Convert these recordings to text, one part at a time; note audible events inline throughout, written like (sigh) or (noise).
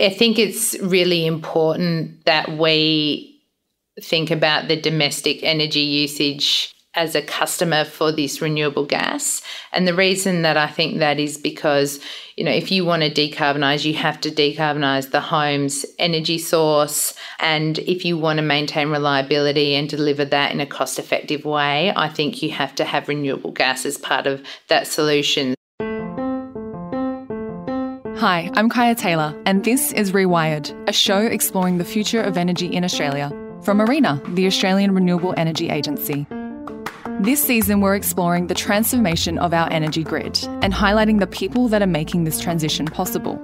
I think it's really important that we think about the domestic energy usage as a customer for this renewable gas. And the reason that I think that is because, you know, if you want to decarbonize, you have to decarbonize the home's energy source. And if you want to maintain reliability and deliver that in a cost effective way, I think you have to have renewable gas as part of that solution. Hi, I'm Kaya Taylor, and this is Rewired, a show exploring the future of energy in Australia from ARENA, the Australian Renewable Energy Agency. This season, we're exploring the transformation of our energy grid and highlighting the people that are making this transition possible.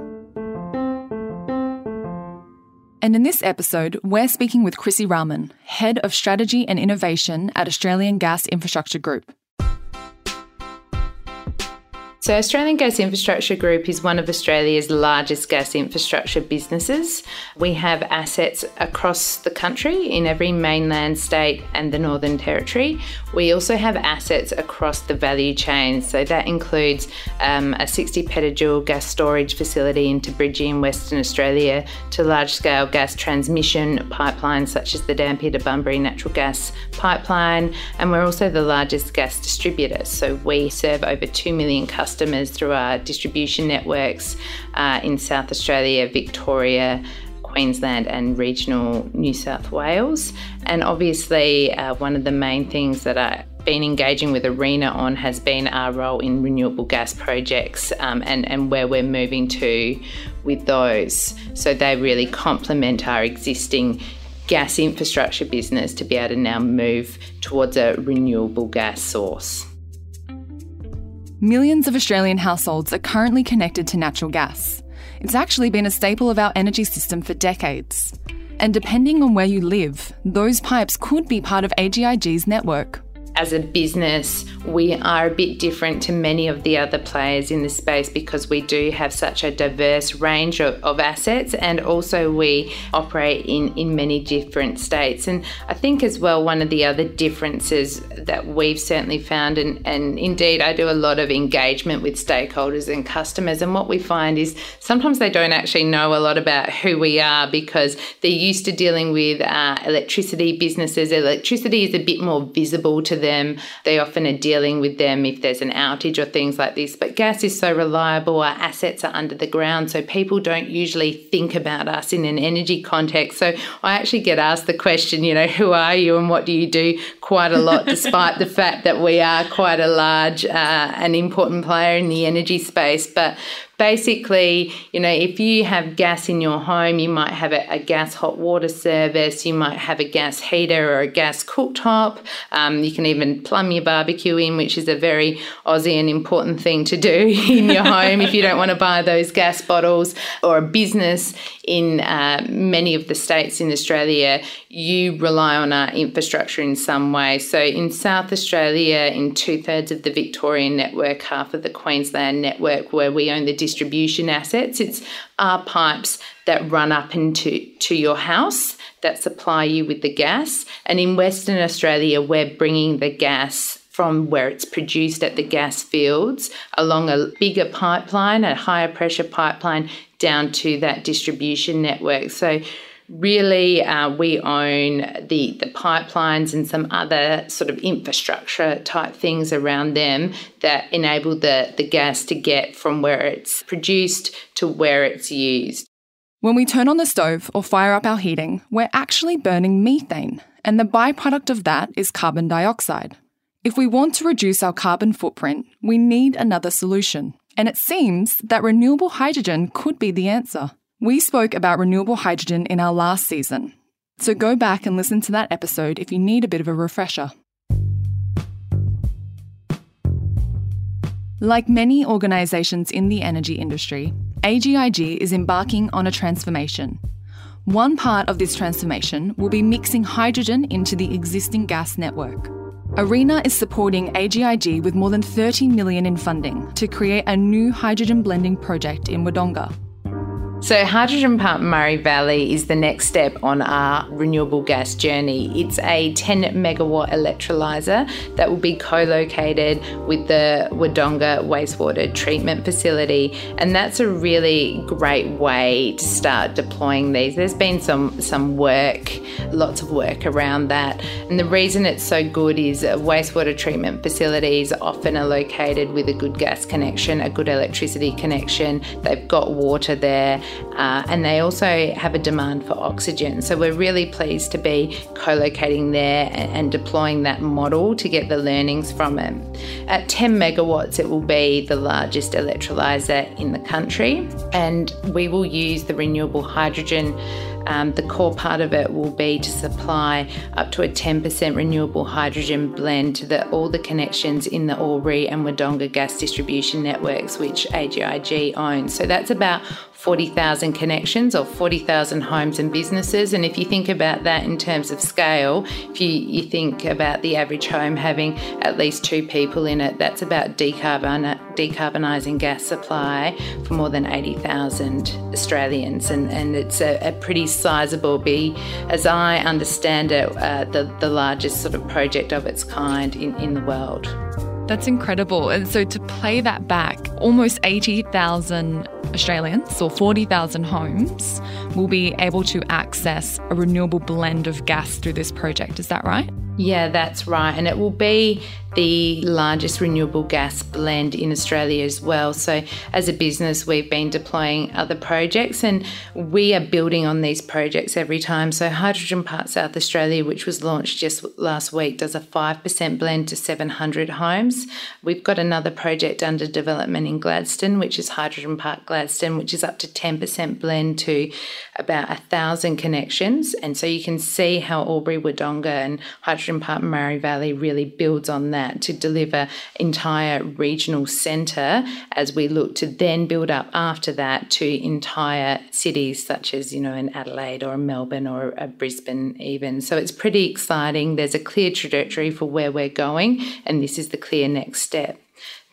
And in this episode, we're speaking with Chrissy Rahman, Head of Strategy and Innovation at Australian Gas Infrastructure Group. So, Australian Gas Infrastructure Group is one of Australia's largest gas infrastructure businesses. We have assets across the country in every mainland state and the Northern Territory. We also have assets across the value chain. So, that includes um, a 60 petajoule gas storage facility in Bridgie in Western Australia to large scale gas transmission pipelines such as the Dampier to Bunbury natural gas pipeline. And we're also the largest gas distributor. So, we serve over 2 million customers customers through our distribution networks uh, in South Australia, Victoria, Queensland and regional New South Wales. And obviously, uh, one of the main things that I've been engaging with ARENA on has been our role in renewable gas projects um, and, and where we're moving to with those. So they really complement our existing gas infrastructure business to be able to now move towards a renewable gas source. Millions of Australian households are currently connected to natural gas. It's actually been a staple of our energy system for decades. And depending on where you live, those pipes could be part of AGIG's network as a business, we are a bit different to many of the other players in the space because we do have such a diverse range of, of assets and also we operate in, in many different states. And I think, as well, one of the other differences that we've certainly found, and, and indeed, I do a lot of engagement with stakeholders and customers, and what we find is sometimes they don't actually know a lot about who we are because they're used to dealing with uh, electricity businesses. Electricity is a bit more visible to them them. They often are dealing with them if there's an outage or things like this. But gas is so reliable, our assets are under the ground, so people don't usually think about us in an energy context. So I actually get asked the question, you know, who are you and what do you do quite a lot, despite the fact that we are quite a large uh, and important player in the energy space. But basically, you know, if you have gas in your home, you might have a, a gas hot water service, you might have a gas heater or a gas cooktop. Um, you can even plumb your barbecue in, which is a very Aussie and important thing to do (laughs) in your home if you don't want to buy those gas bottles or a business in uh, many of the states in Australia, you rely on our infrastructure in some way. So in South Australia, in two thirds of the Victorian network, half of the Queensland network, where we own the distribution assets, it's our pipes that run up into to your house that supply you with the gas. And in Western Australia, we're bringing the gas from where it's produced at the gas fields along a bigger pipeline, a higher pressure pipeline down to that distribution network. So really uh, we own the the pipelines and some other sort of infrastructure type things around them that enable the the gas to get from where it's produced to where it's used. When we turn on the stove or fire up our heating, we're actually burning methane, and the byproduct of that is carbon dioxide. If we want to reduce our carbon footprint, we need another solution. And it seems that renewable hydrogen could be the answer. We spoke about renewable hydrogen in our last season. So go back and listen to that episode if you need a bit of a refresher. Like many organisations in the energy industry, AGIG is embarking on a transformation. One part of this transformation will be mixing hydrogen into the existing gas network. ARENA is supporting AGIG with more than 30 million in funding to create a new hydrogen blending project in Wodonga. So, Hydrogen Park Murray Valley is the next step on our renewable gas journey. It's a 10 megawatt electrolyser that will be co located with the Wodonga wastewater treatment facility. And that's a really great way to start deploying these. There's been some, some work, lots of work around that. And the reason it's so good is wastewater treatment facilities often are located with a good gas connection, a good electricity connection. They've got water there uh, and they also have a demand for oxygen. So we're really pleased to be co locating there and, and deploying that model to get the learnings from it. At 10 megawatts, it will be the largest electrolyser in the country, and we will use the renewable hydrogen um, the core part of it will be to supply up to a 10% renewable hydrogen blend to the, all the connections in the Albury and Wodonga gas distribution networks, which AGIG owns. So that's about 40,000 connections or 40,000 homes and businesses. And if you think about that in terms of scale, if you, you think about the average home having at least two people in it, that's about decarbon, decarbonising gas supply for more than 80,000 Australians. And, and it's a, a pretty sizable, be, as I understand it, uh, the, the largest sort of project of its kind in, in the world. That's incredible. And so to play that back, almost 80,000 Australians or 40,000 homes will be able to access a renewable blend of gas through this project. Is that right? Yeah, that's right. And it will be the largest renewable gas blend in Australia as well. So, as a business, we've been deploying other projects and we are building on these projects every time. So, Hydrogen Park South Australia, which was launched just last week, does a 5% blend to 700 homes. We've got another project under development in Gladstone, which is Hydrogen Park Gladstone, which is up to 10% blend to about a thousand connections. And so you can see how Albury Wodonga and Hydrogen Park Murray Valley really builds on that to deliver entire regional centre as we look to then build up after that to entire cities such as, you know, in Adelaide or Melbourne or a Brisbane even. So it's pretty exciting. There's a clear trajectory for where we're going and this is the clear next step.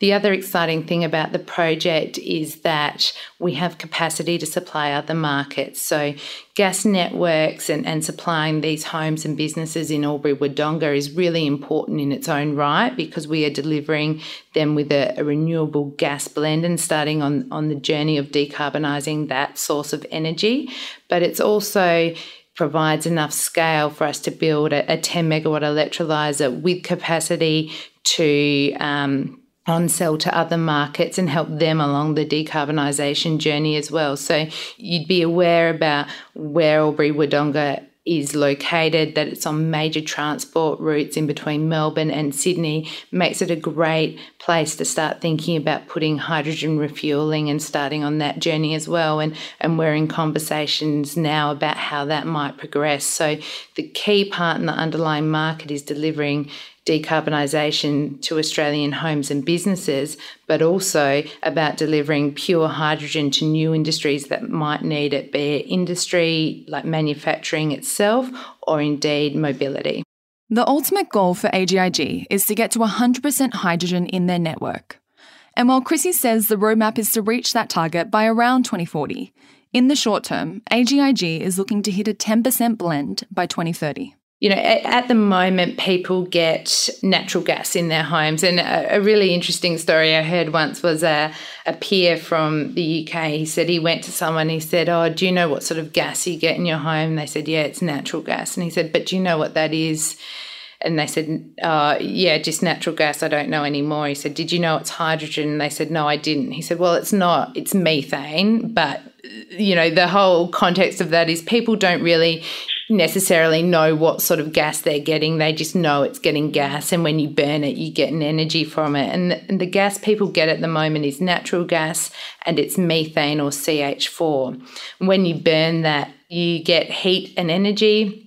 The other exciting thing about the project is that we have capacity to supply other markets. So, gas networks and, and supplying these homes and businesses in Albury Wodonga is really important in its own right because we are delivering them with a, a renewable gas blend and starting on, on the journey of decarbonising that source of energy. But it's also provides enough scale for us to build a, a 10 megawatt electrolyser with capacity to um, on sell to other markets and help them along the decarbonisation journey as well. So you'd be aware about where Albury Wodonga is located, that it's on major transport routes in between Melbourne and Sydney, makes it a great place to start thinking about putting hydrogen refueling and starting on that journey as well. And, and we're in conversations now about how that might progress. So the key part in the underlying market is delivering decarbonisation to Australian homes and businesses, but also about delivering pure hydrogen to new industries that might need it, be it industry like manufacturing itself or indeed mobility. The ultimate goal for AGIG is to get to 100% hydrogen in their network. And while Chrissy says the roadmap is to reach that target by around 2040, in the short term, AGIG is looking to hit a 10% blend by 2030 you know, at, the moment, people get natural gas in their homes. And a, a, really interesting story I heard once was a, a peer from the UK. He said he went to someone, he said, Oh, do you know what sort of gas you get in your home? They said, Yeah, it's natural gas. And he said, But do you know what that is? And they said, uh, Yeah, just natural gas. I don't know anymore. He said, Did you know it's hydrogen? And they said, No, I didn't. He said, Well, it's not, it's methane. But, you know, the whole context of that is people don't really necessarily know what sort of gas they're getting. They just know it's getting gas, and when you burn it, you get an energy from it. And the, and the gas people get at the moment is natural gas and it's methane or CH4. When you burn that, you get heat and energy.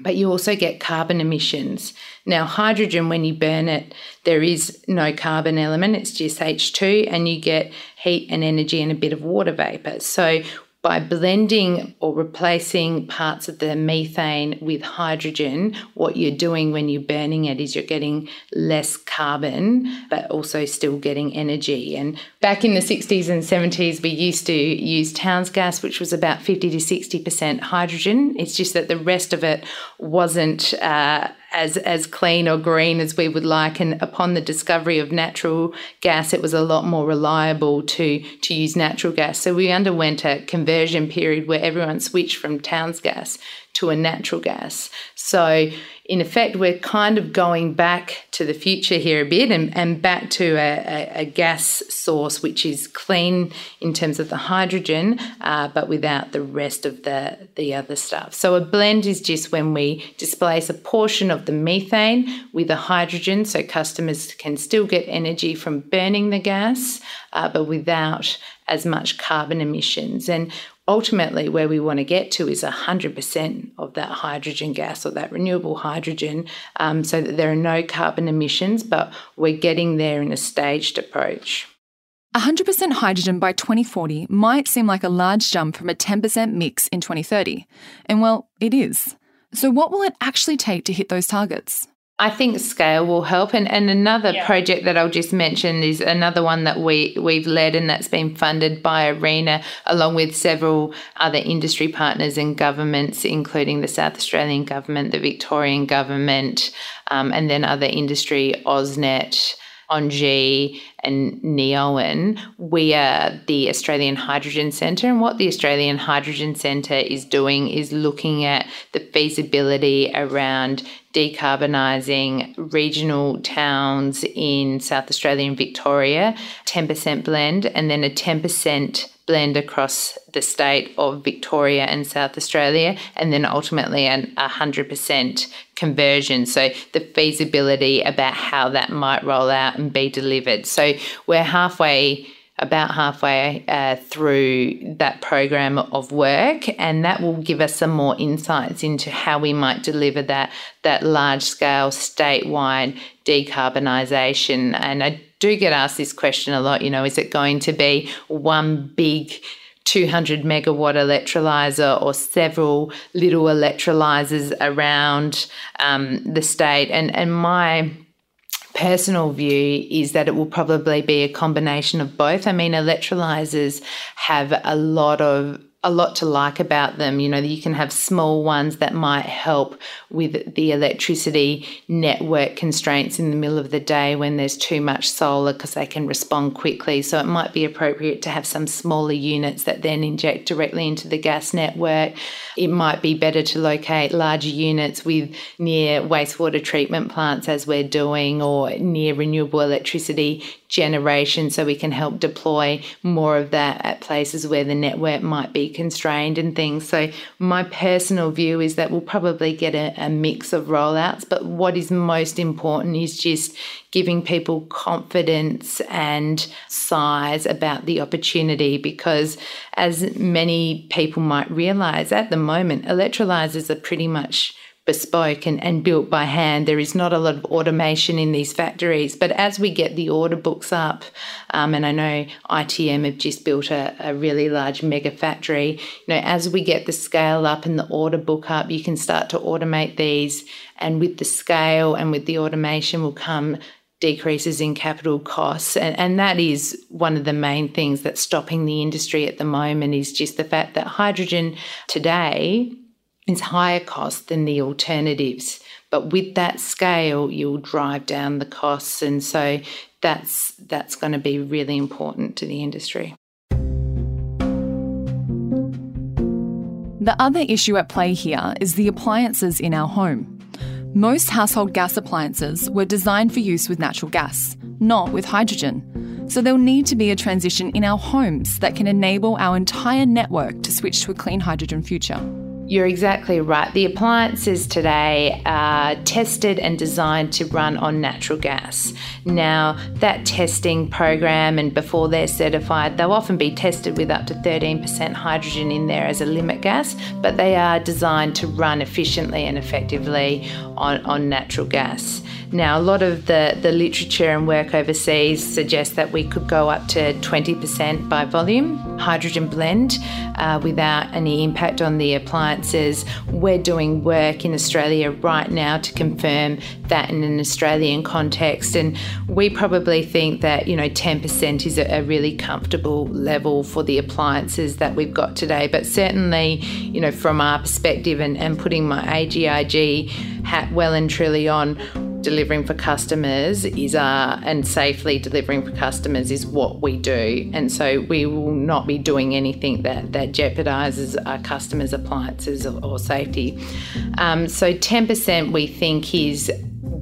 But you also get carbon emissions. Now, hydrogen, when you burn it, there is no carbon element, it's just H2, and you get heat and energy and a bit of water vapor. So, by blending or replacing parts of the methane with hydrogen, what you're doing when you're burning it is you're getting less carbon, but also still getting energy. And back in the 60s and 70s, we used to use Towns gas, which was about 50 to 60% hydrogen. It's just that the rest of it wasn't. Uh, as as clean or green as we would like. And upon the discovery of natural gas, it was a lot more reliable to to use natural gas. So we underwent a conversion period where everyone switched from Towns gas to a natural gas. So in effect, we're kind of going back to the future here a bit and, and back to a, a, a gas source which is clean in terms of the hydrogen, uh, but without the rest of the, the other stuff. So a blend is just when we displace a portion of the methane with the hydrogen, so customers can still get energy from burning the gas, uh, but without as much carbon emissions. And ultimately where we want to get to is 100% of that hydrogen gas or that renewable hydrogen um, so that there are no carbon emissions, but we're getting there in a staged approach. 100% hydrogen by 2040 might seem like a large jump from a 10% mix in 2030. And well, it is. So, what will it actually take to hit those targets? I think scale will help. And, and another yeah. project that I'll just mention is another one that we, we've led and that's been funded by ARENA along with several other industry partners and governments, including the South Australian government, the Victorian government, um, and then other industry, AusNet. ENGIE and Neoen, we are the Australian Hydrogen Centre. And what the Australian Hydrogen Centre is doing is looking at the feasibility around decarbonising regional towns in South Australia and Victoria, 10% blend, and then a 10% blend across the state of Victoria and South Australia, and then ultimately a 100% conversion. So, the feasibility about how that might roll out and be delivered. So, we're halfway about halfway uh, through that program of work, and that will give us some more insights into how we might deliver that that large scale statewide decarbonisation. And I do get asked this question a lot. You know, is it going to be one big 200 megawatt electrolyzer or several little electrolyzers around um, the state? And and my personal view is that it will probably be a combination of both. I mean, electrolyzers have a lot of a lot to like about them. You know, you can have small ones that might help with the electricity network constraints in the middle of the day when there's too much solar because they can respond quickly. So it might be appropriate to have some smaller units that then inject directly into the gas network. It might be better to locate larger units with near wastewater treatment plants as we're doing or near renewable electricity generation so we can help deploy more of that at places where the network might be constrained and things. So, my personal view is that we'll probably get a, a mix of rollouts, but what is most important is just giving people confidence and size about the opportunity because, as many people might realize at the moment, electrolyzers are pretty much bespoke and, and built by hand. There is not a lot of automation in these factories. But as we get the order books up, um, and I know ITM have just built a, a really large mega factory, you know, as we get the scale up and the order book up, you can start to automate these. And with the scale and with the automation will come decreases in capital costs and, and that is one of the main things that's stopping the industry at the moment is just the fact that hydrogen today is higher cost than the alternatives. But with that scale, you'll drive down the costs. And so that's that's going to be really important to the industry. The other issue at play here is the appliances in our home. Most household gas appliances were designed for use with natural gas, not with hydrogen. So there'll need to be a transition in our homes that can enable our entire network to switch to a clean hydrogen future. You're exactly right. The appliances today are tested and designed to run on natural gas. Now, that testing program and before they're certified, they'll often be tested with up to 13% hydrogen in there as a limit gas, but they are designed to run efficiently and effectively on, on natural gas. Now, a lot of the, the literature and work overseas suggests that we could go up to 20% by volume hydrogen blend uh, without any impact on the We're doing work in Australia right now to confirm that in an Australian context, and we probably think that you know 10% is a, really comfortable level for the appliances that we've got today. But certainly, you know, from our perspective and, and putting my AGIG hat well and truly on delivering for customers is uh, and safely delivering for customers is what we do. And so we will not be doing anything that that jeopardizes our customers appliances or, or safety. Um, so 10% we think is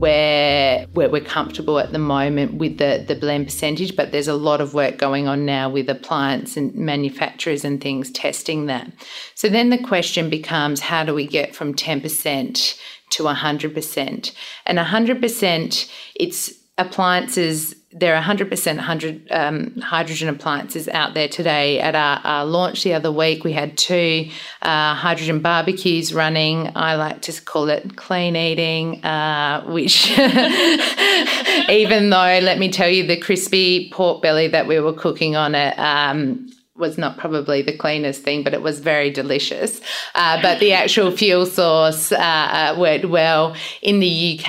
where where we're comfortable at the moment with the the blend percentage but there's a lot of work going on now with appliance and manufacturers and things testing that. So then the question becomes how do we get from 10% to 100%. And 100%, it's appliances there are 100% 100 um, hydrogen appliances out there today. At our, our, launch the other week, we had two uh, hydrogen barbecues running. I like to call it clean eating, uh, which, (laughs) even though, let me tell you, the crispy pork belly that we were cooking on it um, was not probably the cleanest thing, but it was very delicious. Uh, but the actual fuel source uh, uh worked well. In the UK,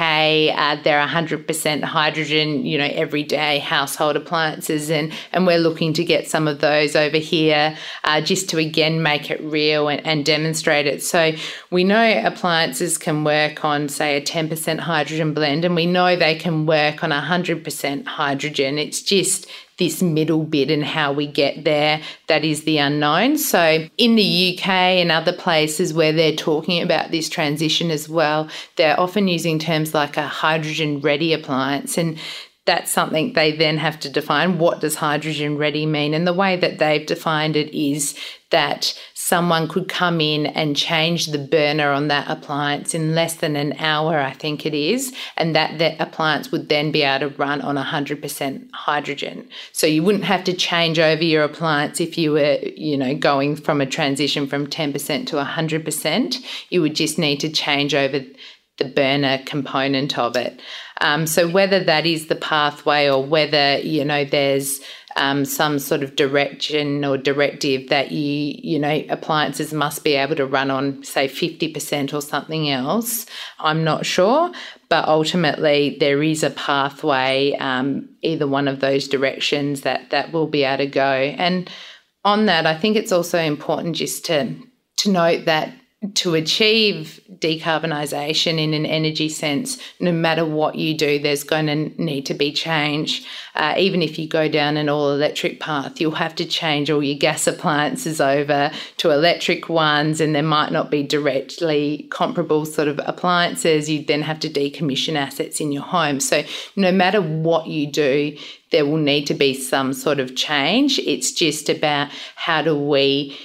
uh, there are 100% hydrogen, you know, everyday household appliances, and, and we're looking to get some of those over here uh, just to again make it real and, and demonstrate it. So we know appliances can work on, say, a 10% hydrogen blend, and we know they can work on 100% hydrogen. It's just this middle bit and how we get there that is the unknown so in the UK and other places where they're talking about this transition as well they're often using terms like a hydrogen ready appliance and that's something they then have to define. What does hydrogen ready mean? And the way that they've defined it is that someone could come in and change the burner on that appliance in less than an hour, I think it is, and that that appliance would then be able to run on 100% hydrogen. So you wouldn't have to change over your appliance if you were, you know, going from a transition from 10% to 100%. You would just need to change over the burner component of it. Um, so whether that is the pathway or whether you know there's um, some sort of direction or directive that you you know appliances must be able to run on say 50% or something else. I'm not sure but ultimately there is a pathway um, either one of those directions that that will be able to go. And on that i think it's also important just to to note that to achieve decarbonisation in an energy sense, no matter what you do, there's going to need to be change. Uh, even if you go down an all electric path, you'll have to change all your gas appliances over to electric ones, and there might not be directly comparable sort of appliances. You then have to decommission assets in your home. So, no matter what you do, there will need to be some sort of change. It's just about how do we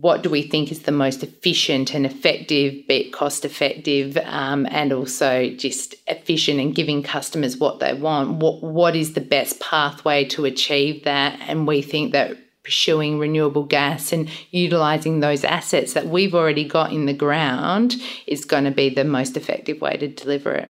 what do we think is the most efficient and effective, be it cost effective, um, and also just efficient and giving customers what they want? What what is the best pathway to achieve that? And we think that pursuing renewable gas and utilizing those assets that we've already got in the ground is going to be the most effective way to deliver it.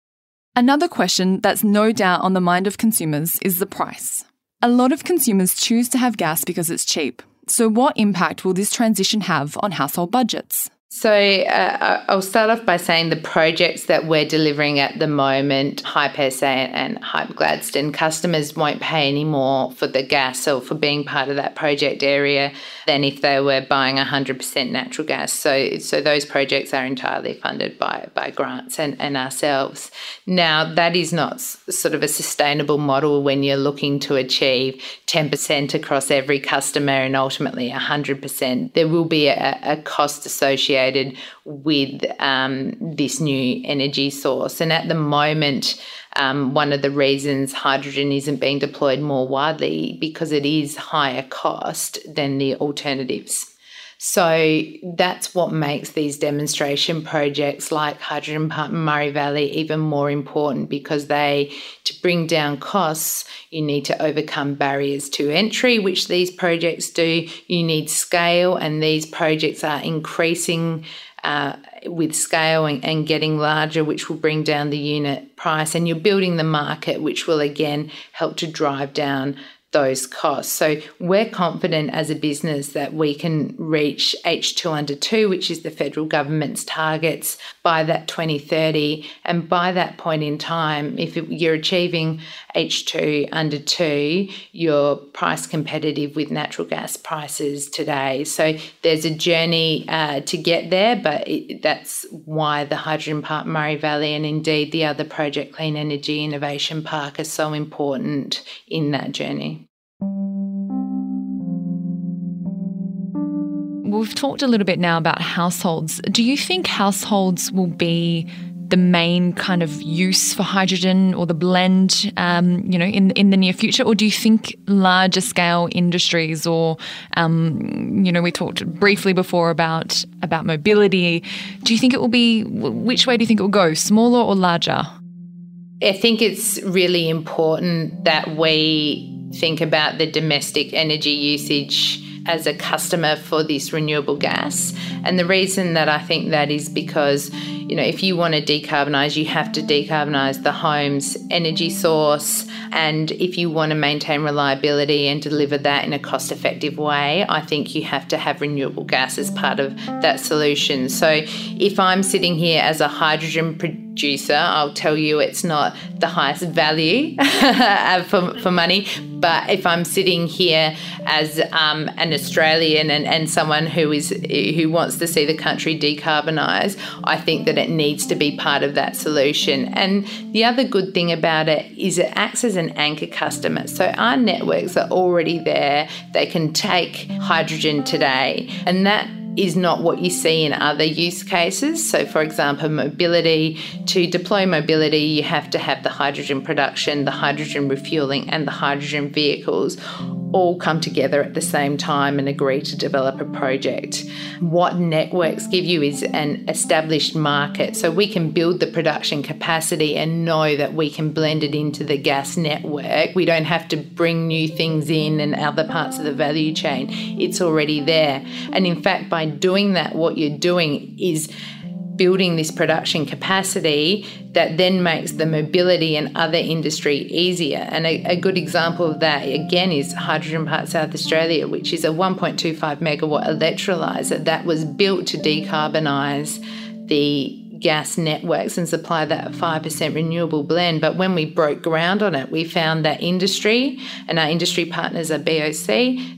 Another question that's no doubt on the mind of consumers is the price. A lot of consumers choose to have gas because it's cheap so, what impact will this transition have on household budgets? So, uh, I'll start off by saying the projects that we're delivering at the moment, HyP SA and HyP Gladstone, customers won't pay any more for the gas or for being part of that project area than if they were buying 100% natural gas. So, so those projects are entirely funded by, by grants and, and ourselves. Now, that is not sort of a sustainable model when you're looking to achieve 10% across every customer and ultimately 100%. There will be a, a cost associated associated with um, this new energy source. And at the moment, um, one of the reasons hydrogen isn't being deployed more widely because it is higher cost than the alternatives. So that's what makes these demonstration projects like Hydrogen Park Murray Valley even more important because they, to bring down costs, you need to overcome barriers to entry, which these projects do. You need scale, and these projects are increasing. Uh, with scale and, and, getting larger, which will bring down the unit price, and you're building the market, which will again help to drive down those costs. So we're confident as a business that we can reach H2 under 2, which is the federal government's targets by that 2030. And by that point in time, if you're achieving H2 under 2, you're price competitive with natural gas prices today. So there's a journey uh, to get there, but it, that's why the Hydrogen Park Murray Valley and indeed the other project, Clean Energy Innovation Park, are so important in that journey. We've talked a little bit now about households. Do you think households will be the main kind of use for hydrogen or the blend, um, you know, in in the near future, or do you think larger scale industries, or um, you know, we talked briefly before about about mobility. Do you think it will be which way do you think it will go, smaller or larger? I think it's really important that we think about the domestic energy usage as a customer for this renewable gas. And the reason that I think that is because, you know, if you want to decarbonise, you have to decarbonise the home's energy source. And if you want to maintain reliability and deliver that in a cost effective way, I think you have to have renewable gas as part of that solution. So if I'm sitting here as a hydrogen producer, I'll tell you it's not the highest value (laughs) for, for money, but if I'm sitting here as um, an Australian and, and someone who is who wants to see the country decarbonise, I think that it needs to be part of that solution. And the other good thing about it is it acts as an anchor customer. So our networks are already there. They can take hydrogen today, and that is not what you see in other use cases. So, for example, mobility, to deploy mobility, you have to have the hydrogen production, the hydrogen refueling, and the hydrogen vehicles all come together at the same time and agree to develop a project. What networks give you is an established market, so we can build the production capacity and know that we can blend it into the gas network. We don't have to bring new things in and other parts of the value chain, it's already there. And in fact, by doing that, what you're doing is building this production capacity that then makes the mobility and other industry easier. And a, a, good example of that, again, is Hydrogen Park South Australia, which is a 1.25 megawatt electrolyser that was built to decarbonise the gas networks and supply that 5% renewable blend. But when we broke ground on it, we found that industry and our industry partners are BOC.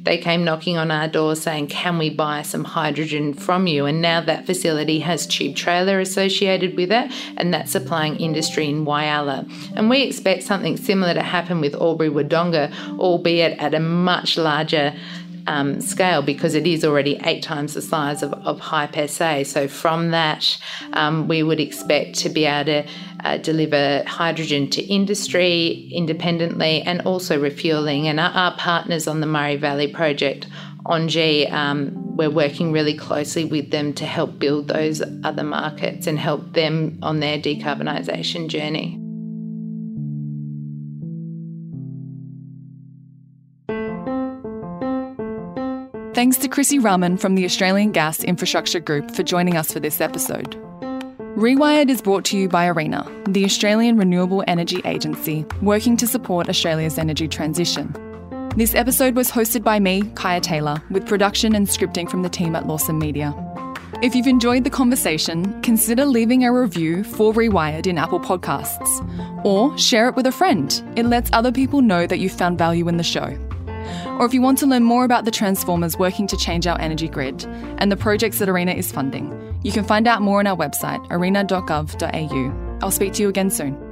They came knocking on our door saying, Can we buy some hydrogen from you? And now that facility has tube trailer associated with it, and that's supplying industry in Whyalla. And we expect something similar to happen with Albury Wodonga, albeit at a much larger um, scale because it is already eight times the size of, of HyP SA. So, from that, um, we would expect to be able to uh, deliver hydrogen to industry independently and also refueling. And our, our partners on the Murray Valley project, ENGIE, um, we're working really closely with them to help build those other markets and help them on their decarbonisation journey. Thanks to Chrissy Rahman from the Australian Gas Infrastructure Group for joining us for this episode. Rewired is brought to you by ARENA, the Australian Renewable Energy Agency, working to support Australia's energy transition. This episode was hosted by me, Kaya Taylor, with production and scripting from the team at Lawson Media. If you've enjoyed the conversation, consider leaving a review for Rewired in Apple Podcasts, or share it with a friend. It lets other people know that you found value in the show. Or if you want to learn more about the transformers working to change our energy grid and the projects that ARENA is funding, you can find out more on our website, arena.gov.au. I'll speak to you again soon.